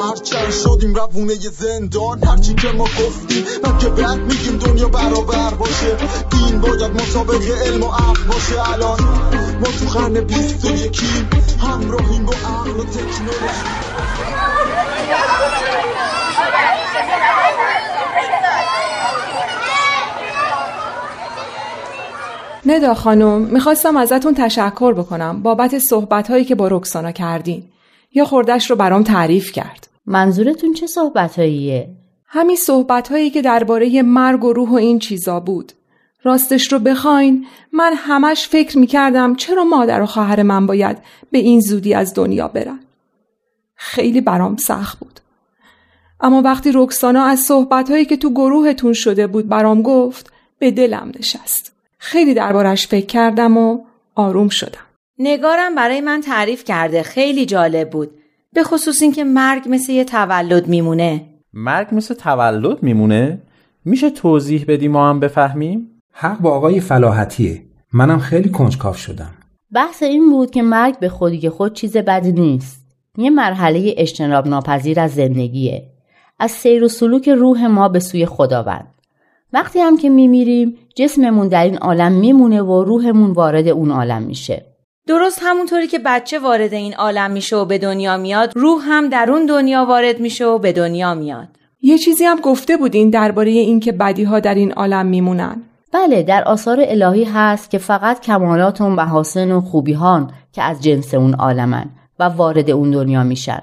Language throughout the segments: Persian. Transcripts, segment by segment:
هرچند شدیم روونه زندان. هرچی که ما گفتیم من که بعد میگیم دنیا برابر باشه. دین باید مطابق علم و عقل باشه. الان ما تو قرن بیست و یکیم همراهیم با عقل و ندا خانم می‌خواستم ازتون تشکر بکنم بابت صحبت هایی که با رکسانا کردین. یا خوردش رو برام تعریف کرد. منظورتون چه صحبت هاییه؟ همین صحبت هایی که درباره مرگ و روح و این چیزا بود. راستش رو بخواین من همش فکر می‌کردم چرا مادر و خواهر من باید به این زودی از دنیا برن. خیلی برام سخت بود. اما وقتی رکسانا از صحبت هایی که تو گروهتون شده بود برام گفت به دلم نشست. خیلی دربارش فکر کردم و آروم شدم. نگارم برای من تعریف کرده. خیلی جالب بود. به خصوص اینکه مرگ مثل یه تولد میمونه. مرگ مثل تولد میمونه؟ میشه توضیح بدی ما هم بفهمیم؟ حق با آقای فلاحتیه. منم خیلی کنجکاو شدم. بحث این بود که مرگ به خودی خود چیز بدی نیست. یه مرحله اجتناب ناپذیر از زندگیه. از سیر و سلوک روح ما به سوی خداوند. وقتی هم که میمیریم جسممون در این عالم میمونه و روحمون وارد اون عالم میشه. درست همونطوری که بچه وارد این عالم میشه و به دنیا میاد روح هم در اون دنیا وارد میشه و به دنیا میاد. یه چیزی هم گفته بودین درباره اینکه بدی ها در این عالم میمونن. بله در آثار الهی هست که فقط کمالات و محاسن و خوبی هان که از جنس اون عالمن و وارد اون دنیا میشن.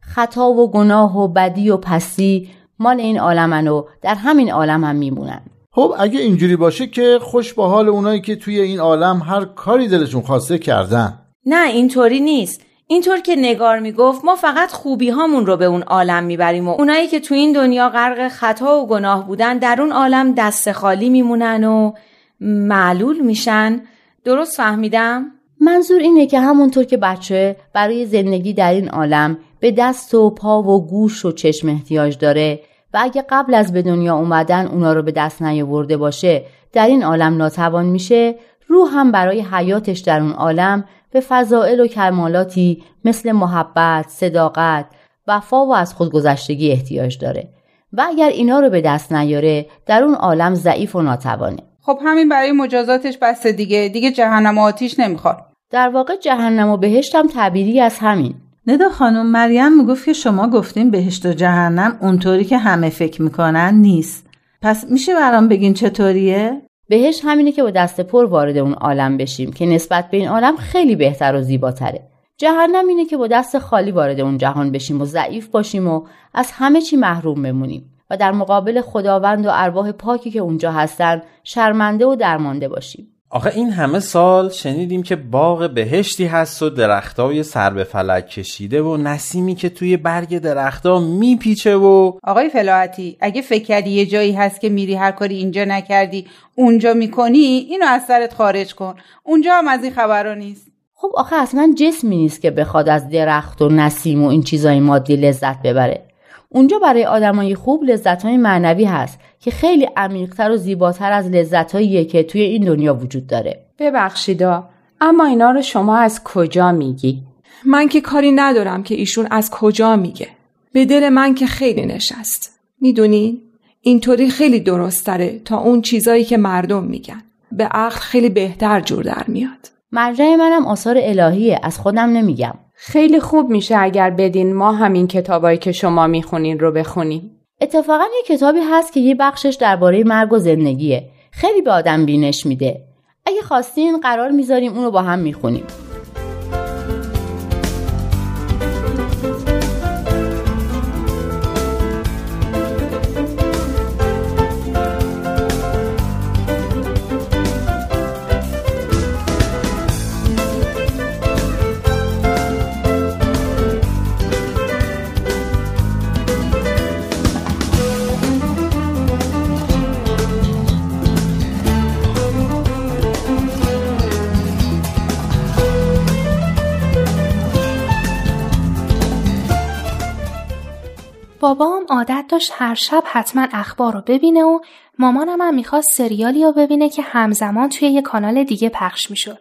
خطا و گناه و بدی و پسی مال این عالمن و در همین عالم هم میمونن. خب اگه اینجوری باشه که خوش با حال اونایی که توی این عالم هر کاری دلشون خواسته کردن. نه اینطوری نیست. اینطور که نگار می‌گفت ما فقط خوبی هامون رو به اون عالم می‌بریم و اونایی که تو این دنیا غرق خطا و گناه بودن در اون عالم دست خالی میمونن و معلول میشن. درست فهمیدم؟ منظور اینه که همونطور که بچه برای زندگی در این عالم به دست و پا و گوش و چشم احتیاج داره و اگه قبل از به دنیا اومدن اونا رو به دست نیاورده باشه در این عالم ناتوان میشه. روح هم برای حیاتش در اون عالم به فضائل و کمالاتی مثل محبت، صداقت، وفا و از خودگذشتگی احتیاج داره. و اگر اینا رو به دست نیاره در اون عالم ضعیف و ناتوانه. خب همین برای مجازاتش بس دیگه. دیگه جهنم و آتیش نمی‌خواد. در واقع جهنم و بهشت هم تعبیری از همین. ندا خانم مریم می‌گفت که شما گفتین بهشت و جهنم اونطوری که همه فکر می‌کنن نیست. پس میشه برام بگین چطوریه؟ بهش همینه که با دست پر وارد اون عالم بشیم که نسبت به این عالم خیلی بهتر و زیباتره. جهنم اینه که با دست خالی وارد اون جهان بشیم و ضعیف باشیم و از همه چی محروم بمونیم و در مقابل خداوند و ارواح پاکی که اونجا هستن شرمنده و درمانده باشیم. آخه این همه سال شنیدیم که باغ بهشتی هست و درختای سر به فلک کشیده و نسیمی که توی برگ درختا میپیچه و آقای فلاحتی اگه فکر کردی یه جایی هست که میری هر کاری اینجا نکردی اونجا می‌کنی اینو از سرت خارج کن. اونجا هم از این خبرا نیست. خب آخه اصلا جسمی نیست که بخواد از درخت و نسیم و این چیزای مادی لذت ببره. اونجا برای آدمای خوب لذتهای معنوی هست که خیلی عمیقتر و زیباتر از لذتهاییه که توی این دنیا وجود داره. ببخشیدا اما اینا رو شما از کجا میگی؟ من که کاری ندارم که ایشون از کجا میگه. به دل من که خیلی نشست. می‌دونین اینطوری خیلی درستره تا اون چیزایی که مردم میگن. به عقل خیلی بهتر جور در میاد. مرجع منم آثار الهیه از خودم نمیگم. خیلی خوب میشه اگر بدین ما همین کتابایی که شما می‌خونین رو بخونیم. اتفاقا یه کتابی هست که یه بخشش درباره مرگ و زندگیه. خیلی به آدم بینش میده. اگه خواستین قرار می‌ذاریم اونو با هم می‌خونیم. داشت هر شب حتما اخبار رو ببینه و مامانم هم می‌خواست سریالی رو ببینه که همزمان توی یه کانال دیگه پخش می‌شد.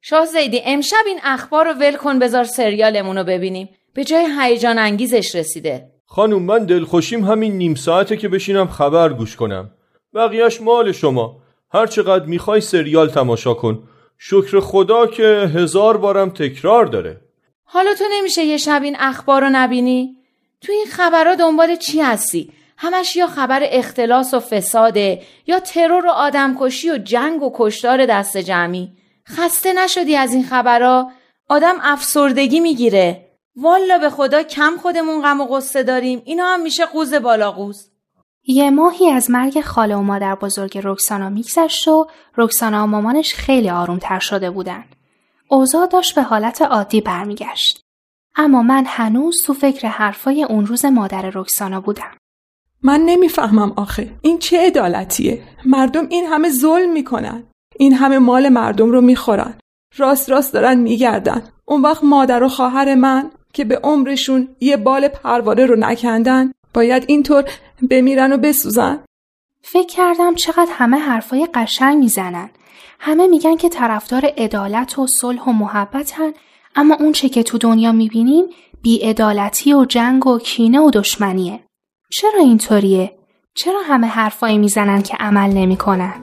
شاه زیدی امشب این اخبار رو ول کن بذار سریالمون رو ببینیم. به جای هیجان انگیزش رسیده. خانوم من دلخوشیم همین نیم ساعته که بشینم خبر گوش کنم. بقیهش مال شما. هر چقدر می‌خوای سریال تماشا کن. شکر خدا که هزار بارم تکرار داره. حالا تو نمیشه یه شب این اخبار رو نبینی؟ تو این خبرها دنبال چی هستی؟ همش یا خبر اختلاس و فساده یا ترور و آدمکشی و جنگ و کشتار دست جمعی خسته نشدی از این خبرها آدم افسردگی می‌گیره والا به خدا کم خودمون غم و قصه داریم اینا هم میشه قوز بالا قوز یه ماهی از مرگ خاله و مادر بزرگ رکسانا میگذشت و رکسانا و مامانش خیلی آرومتر شده بودن. اوضاع داشت به حالت عادی برمیگشت. اما من هنوز تو فکر حرفای اون روز مادر رکسانا بودم. من نمی‌فهمم آخه. این چه عدالتیه؟ مردم این همه ظلم می‌کنن. این همه مال مردم رو می‌خورن. راست راست دارن میگردن. اون وقت مادر و خواهر من که به عمرشون یه بال پرواره رو نکندن باید اینطور بمیرن و بسوزن. فکر کردم چقدر همه حرفای قشنگ می‌زنن. همه میگن که طرفدار عدالت و صلح و محبتن. اما اون چه که تو دنیا می‌بینیم بیعدالتی و جنگ و کینه و دشمنیه چرا اینطوریه؟ چرا همه حرفایی می‌زنن که عمل نمی‌کنن؟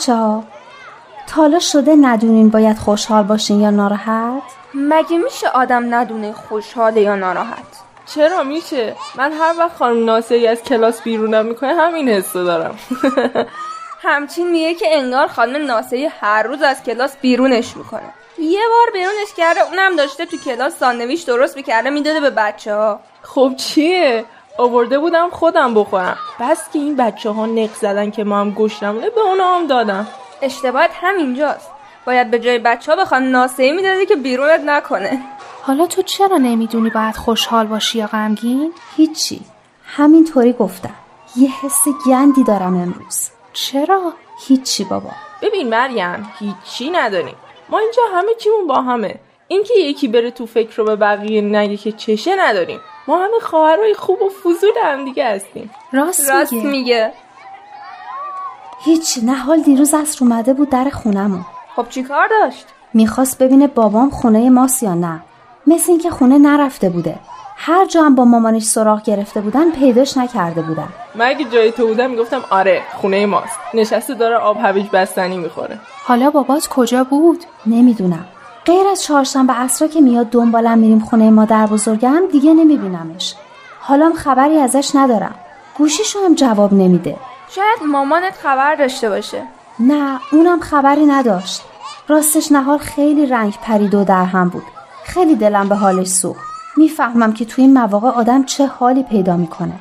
بچه ها تالا شده ندونین باید خوشحال باشین یا ناراحت؟ مگه میشه آدم ندونه خوشحاله یا ناراحت؟ چرا میشه؟ من هر وقت خانم ناصری از کلاس بیرونم می‌کنه همین حسو دارم همچین میگه که انگار خانم ناصری هر روز از کلاس بیرونش می‌کنه یه بار بیرونش کرده اونم داشته تو کلاس ساندویچ درست می‌کرده می‌داده به بچه ها خب چیه؟ آورده بودم خودم بخورم. بس که این بچه ها نق زدن که ما هم گشتمونه به اونا هم دادم اشتباهت همینجاست. باید به جای بچه ها بخوان ناسعی می‌دادی که بیرونت نکنه. حالا تو چرا نمی‌دونی باید خوشحال باشی یا غمگین؟ هیچی. همینطوری گفتم. یه حس گندی دارم امروز. چرا؟ هیچی بابا. ببین مریم هیچی نداریم. ما اینجا همه چیمون با همه. اینکه یکی بره تو فکر رو به بقیه نگه که چشه نداریم. ما همه خواهرای خوب و فضول هم دیگه هستیم. راست, راست میگه. هیچ نه حال دیروز از اومده بود در خونمون خب چی کار داشت؟ می‌خواست ببینه بابام خونه ماست یا نه. مثل اینکه خونه نرفته بوده. هر جا هم با مامانش سراغ گرفته بودن پیداش نکرده بودن. من اگه جای تو بودم می‌گفتم آره خونه ماست. نشسته داره آب هویج بستنی می‌خوره. حالا بابات کجا بود؟ نمی‌دونم. غیر از چهارشنبه عصرا که میاد دنبالم میریم خونه مادر بزرگم دیگه نمیبینمش. حالا خبری ازش ندارم. گوشیشو هم جواب نمیده. شاید مامانت خبر داشته باشه. نه اونم خبری نداشت. راستش نهار خیلی رنگ پرید و در هم بود. خیلی دلم به حالش سوخت. می‌فهمم که توی این مواقع آدم چه حالی پیدا می‌کنه.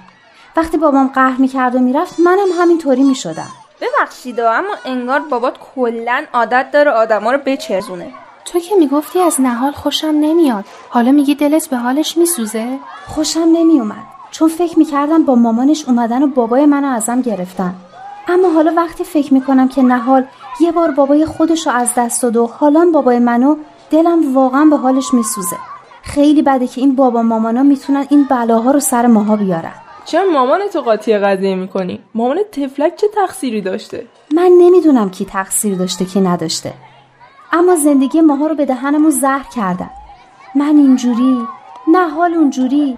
وقتی بابام قهر می‌کرد و می‌رفت منم همینطوری می‌شدم. ببخشید اما انگار بابات کلا عادت داره آدما رو بچرزونه. تو که می‌گفتی از نهال خوشم نمیاد. حالا میگی دلت به حالش میسوزه؟ خوشم نمیومد. چون فکر می‌کردم با مامانش اومدن و بابای منو ازم گرفتن. اما حالا وقتی فکر می‌کنم که نهال یه بار بابای خودش رو از دست داد و حالا بابای منو دلم واقعا به حالش میسوزه. خیلی بده که این بابا مامانا می‌تونن این بلاها رو سر ماها بیارن. چرا مامان تو قاطی قضیه می‌کنی؟ مامان تفلک چه تقصیری داشته؟ من نمی‌دونم کی تقصیر داشته کی نداشته. اما زندگی ماها رو به دهنمون زهر کردن. من اینجوری نه حال اونجوری.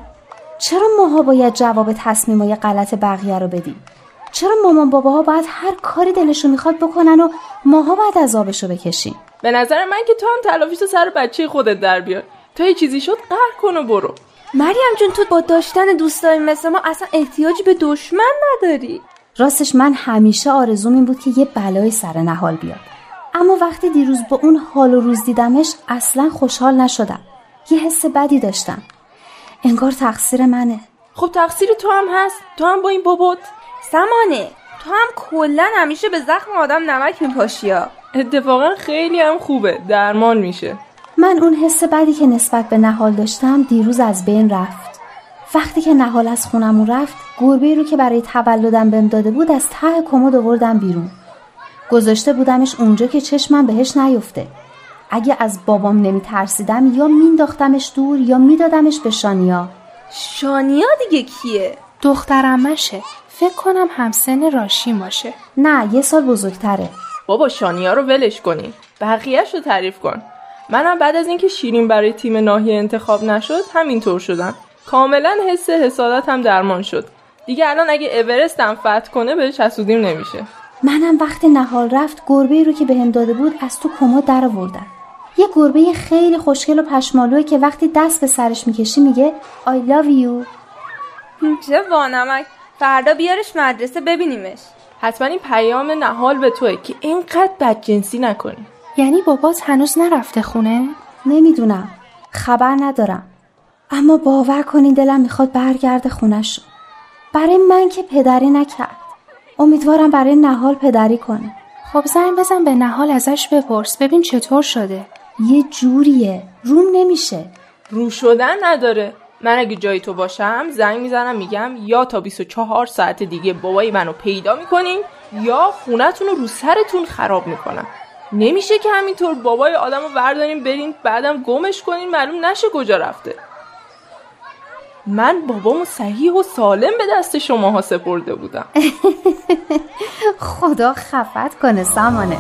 چرا ماها باید جواب تصمیمای غلط بقیه رو بدیم؟ چرا مامان باباها باید هر کاری دلشون می‌خواد بکنن و ماها باید عذابشو بکشیم؟ به نظر من که تو هم تلافیشو سر بچه خودت در بیار. تا یه چیزی شد قهر کن و برو. مریم جون تو با داشتن دوستای مثل ما اصلا احتیاجی به دشمن نداری. راستش من همیشه آرزوم این بود که یه بلای سر نهال بیاد. اما وقتی دیروز با اون حال و روز دیدمش اصلا خوشحال نشدم. یه حس بدی داشتم. انگار تقصیر منه. خب تقصیر تو هم هست. تو هم با این بابات سمانه تو هم کلا همیشه به زخم آدم نمک میپاشی ها. اتفاقا خیلی هم خوبه. درمان میشه. من اون حس بدی که نسبت به نهال داشتم دیروز از بین رفت. وقتی که نهال از خونمون رفت گربه رو که برای تولدم بهم داده بود از ته کمد آوردم بیرون. گذاشته بودمش اونجا که چشمم بهش نیفته. اگه از بابام نمی ترسیدم یا مینداختمش دور یا میدادمش به شانیا. شانیا دیگه کیه؟ دخترمشه فکر کنم همسن راشی باشه نه یه سال بزرگتره. بابا شانیا رو ولش کنی. بقیهش رو تعریف کن. منم بعد از اینکه شیرین برای تیم ناحیه انتخاب نشد همینطور شدم. کاملا حس حسادت هم درمان شد. دیگه الان اگه اورست هم فتح کنه بهش حسودیم نمیشه. منم وقتی نهال رفت گربه رو که بهم داده بود از تو کمد در آوردم. یه گربه خیلی خوشگل و پشمالوه که وقتی دست به سرش می‌کشی میگه I love you. چه وانمک فردا بیارش مدرسه ببینیمش. حتما این پیام نهال به توه که اینقدر بدجنسی نکنی. یعنی بابات هنوز نرفته خونه؟ نمی‌دونم. خبر ندارم. اما باور کنین دلم می‌خواد برگرده خونش برای من که پدری نکرد. امیدوارم برای نهال پدری کنه. خب زنگ بزن به نهال ازش بپرس. ببین چطور شده. یه جوریه. روم نمیشه. رو شدن نداره. من اگه جای تو باشم زنگ می‌زنم میگم یا تا 24 ساعت دیگه بابای منو پیدا می‌کنین یا خونتون رو رو سرتون خراب می‌کنم. نمیشه که همینطور بابای آدم رو ورداریم برین بعدم گمش کنین معلوم نشه کجا رفته. من بابامو صحیح و سالم به دست شماها سپرده بودم. خدا خفت کنه سامانه.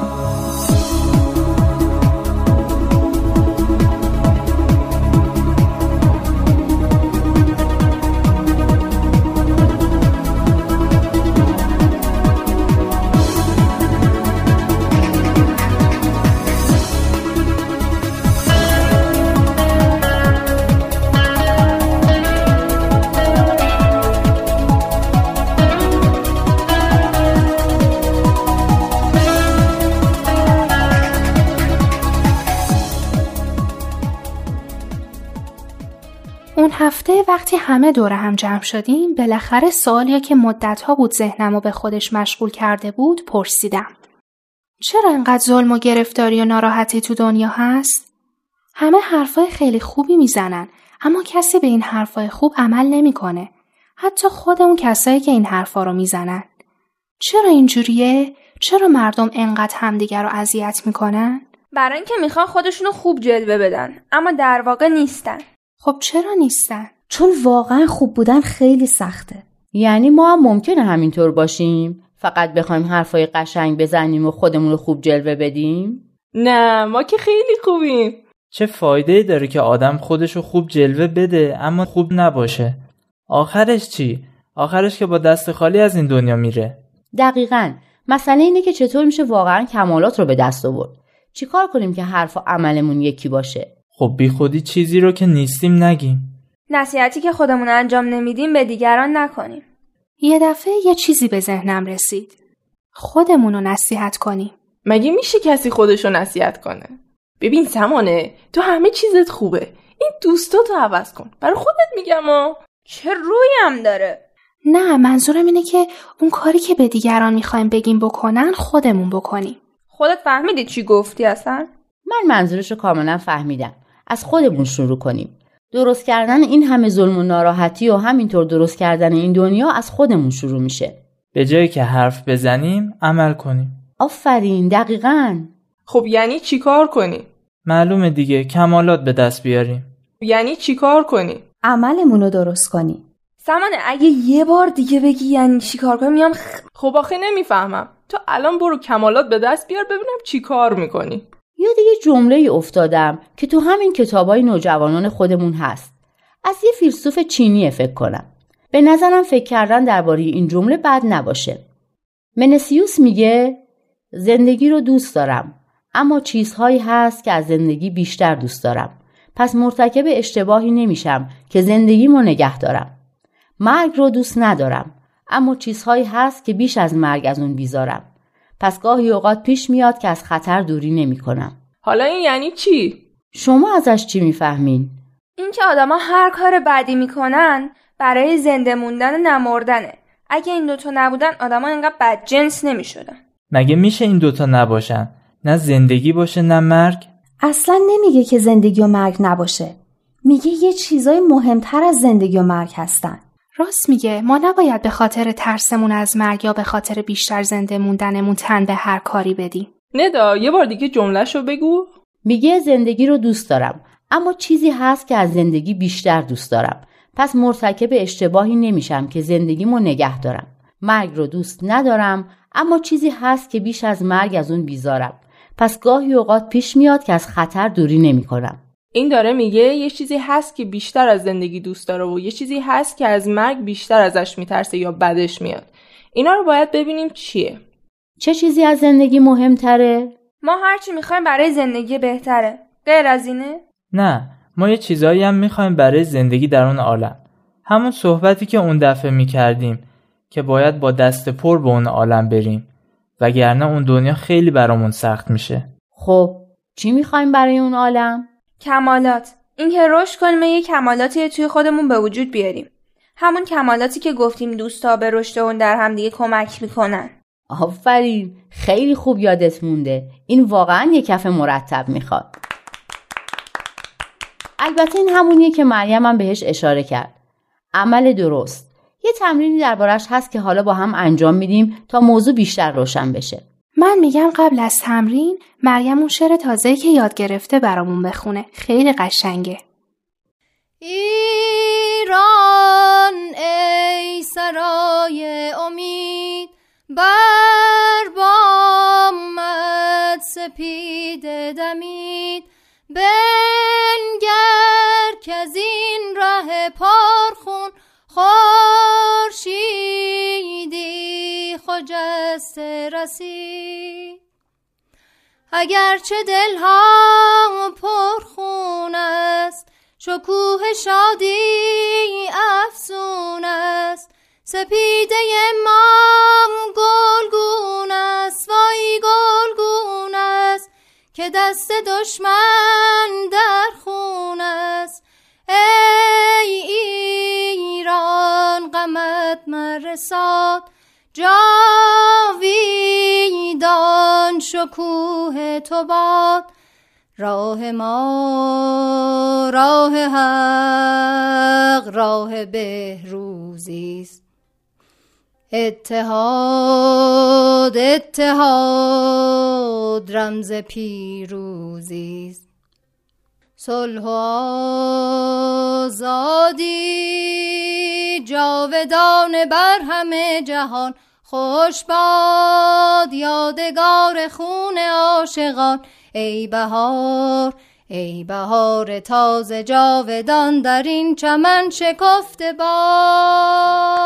وقتی همه دور هم جمع شدیم بالاخره سوالیا که مدتها بود ذهنمو به خودش مشغول کرده بود پرسیدم. چرا انقدر ظلم و گرفتاری و ناراحتی تو دنیا هست؟ همه حرفای خیلی خوبی می‌زنن اما کسی به این حرفای خوب عمل نمی‌کنه. حتی خود اون کسایی که این حرفا رو می‌زنن. چرا اینجوریه؟ چرا مردم انقدر همدیگر رو اذیت می‌کنن؟ برای اینکه می‌خوان خودشونو خوب جلوه بدن اما در واقع نیستن. خب چرا نیستن؟ چون واقعا خوب بودن خیلی سخته. یعنی ما هم ممکنه همینطور باشیم؟ فقط بخوایم حرفای قشنگ بزنیم و خودمون رو خوب جلوه بدیم؟ نه ما که خیلی خوبیم. چه فایده داره که آدم خودشو خوب جلوه بده اما خوب نباشه؟ آخرش چی؟ آخرش که با دست خالی از این دنیا میره. دقیقا. مسئله اینه که چطور میشه واقعا کمالات رو به دست آورد. چیکار کنیم که حرف و عملمون یکی باشه؟ خب بی خودی چیزی رو که نیستیم نگیم. نصیحتی که خودمون انجام نمیدیم به دیگران نکنیم. یه دفعه یه چیزی به ذهنم رسید. خودمون رو نصیحت کنیم. مگه میشه کسی خودشو نصیحت کنه؟ ببین سمانه تو همه چیزت خوبه. این دوستاتو عوض کن. برای خودت میگم ها. چه رویم داره؟ نه منظورم اینه که اون کاری که به دیگران می‌خوایم بگیم بکنن خودمون بکنیم. خودت فهمیدی چی گفتی اصلا؟ من منظورش رو کاملا فهمیدم. از خودمون شروع کنیم. درست کردن این همه ظلم و ناراحتی و همینطور درست کردن این دنیا از خودمون شروع میشه. به جایی که حرف بزنیم عمل کنیم. آفرین دقیقا. خب یعنی چیکار کنیم؟ معلومه دیگه کمالات به دست بیاریم. یعنی چیکار کنیم؟ عملمون رو درست کنیم. سمانه اگه یه بار دیگه بگی یعنی چیکار کنیم میام خ... خب آخه نمی‌فهمم. تو الان برو کمالات به دست بیار ببینم چیکار می‌کنی. یا دیگه جمله ای افتادم که تو همین کتابای نوجوانان خودمون هست. از یه فیلسوف چینی فکر کنم. به نظرم فکر کردن درباره این جمله بد نباشه. منسیوس میگه زندگی رو دوست دارم اما چیزهایی هست که از زندگی بیشتر دوست دارم. پس مرتکب اشتباهی نمیشم که زندگیمو نگه دارم. مرگ رو دوست ندارم اما چیزهایی هست که بیش از مرگ از اون بیزارم. پس گاهی اوقات پیش میاد که از خطر دوری نمی کنم. حالا این یعنی چی؟ شما ازش چی می‌فهمین؟ اینکه آدما هر کار بدی می‌کنن برای زنده موندن نمردنه اگه این دوتا نبودن آدما اینقدر بدجنس نمی‌شدن مگه میشه این دوتا نباشن نه زندگی باشه نه مرگ اصلا نمیگه که زندگی و مرگ نباشه میگه یه چیزای مهمتر از زندگی و مرگ هستن راست میگه ما نباید به خاطر ترسمون از مرگ یا به خاطر بیشتر زنده موندنمون تن به هر کاری بدیم. ندا یه بار دیگه جملهشو بگو. میگه زندگی رو دوست دارم اما چیزی هست که از زندگی بیشتر دوست دارم. پس مرتکب اشتباهی نمیشم که زندگیمو نگه دارم. مرگ رو دوست ندارم اما چیزی هست که بیش از مرگ از اون بیزارم. پس گاهی اوقات پیش میاد که از خطر دوری نمی‌کنم. این داره میگه یه چیزی هست که بیشتر از زندگی دوست داره و یه چیزی هست که از مرگ بیشتر ازش میترسه یا بدش میاد. اینا رو باید ببینیم چیه. چه چیزی از زندگی مهمتره؟ ما هرچی می‌خوایم برای زندگی بهتره. غیر از اینه؟ نه ما یه چیزایی هم می‌خوایم برای زندگی در اون عالم. همون صحبتی که اون دفعه می‌کردیم که باید با دست پر به اون عالم بریم. وگرنه اون دنیا خیلی برامون سخت میشه. خب چی می‌خوایم برای اون عالم؟ کمالات. اینکه رشد کنیم یه کمالاتی توی خودمون به وجود بیاریم. همون کمالاتی که گفتیم دوستا به رشد اون در هم دیگه کمک می‌کنن. آفرین. خیلی خوب یادت مونده. این واقعا یه کف مرتب می‌خواد. البته این همونیه که مریم هم بهش اشاره کرد. عمل درست. یه تمرینی دربارش هست که حالا با هم انجام میدیم تا موضوع بیشتر روشن بشه. من میگم قبل از تمرین مریم اون شعر تازه که یاد گرفته برامون بخونه. خیلی قشنگه. ایران ای سرای امید بر بامت سپید دمید. بنگر که از این ره پارخون خورشیدی رسید اگرچه دلها پرخون است شکوه شادی افسون است. سپیده مام گلگون است وای گلگون است که دست دشمن در خون است. ای ایران غمت مرساد جاویدان شکوه تو باد راه ما راه حق راه بهروزی است. اتحاد اتحاد رمز پیروزی است. صلح و آزادی جاودان بر همه جهان. خوش باد یادگار خون عاشقان. ای بهار ای بهار تازه جاودان در این چمن شکفته باد.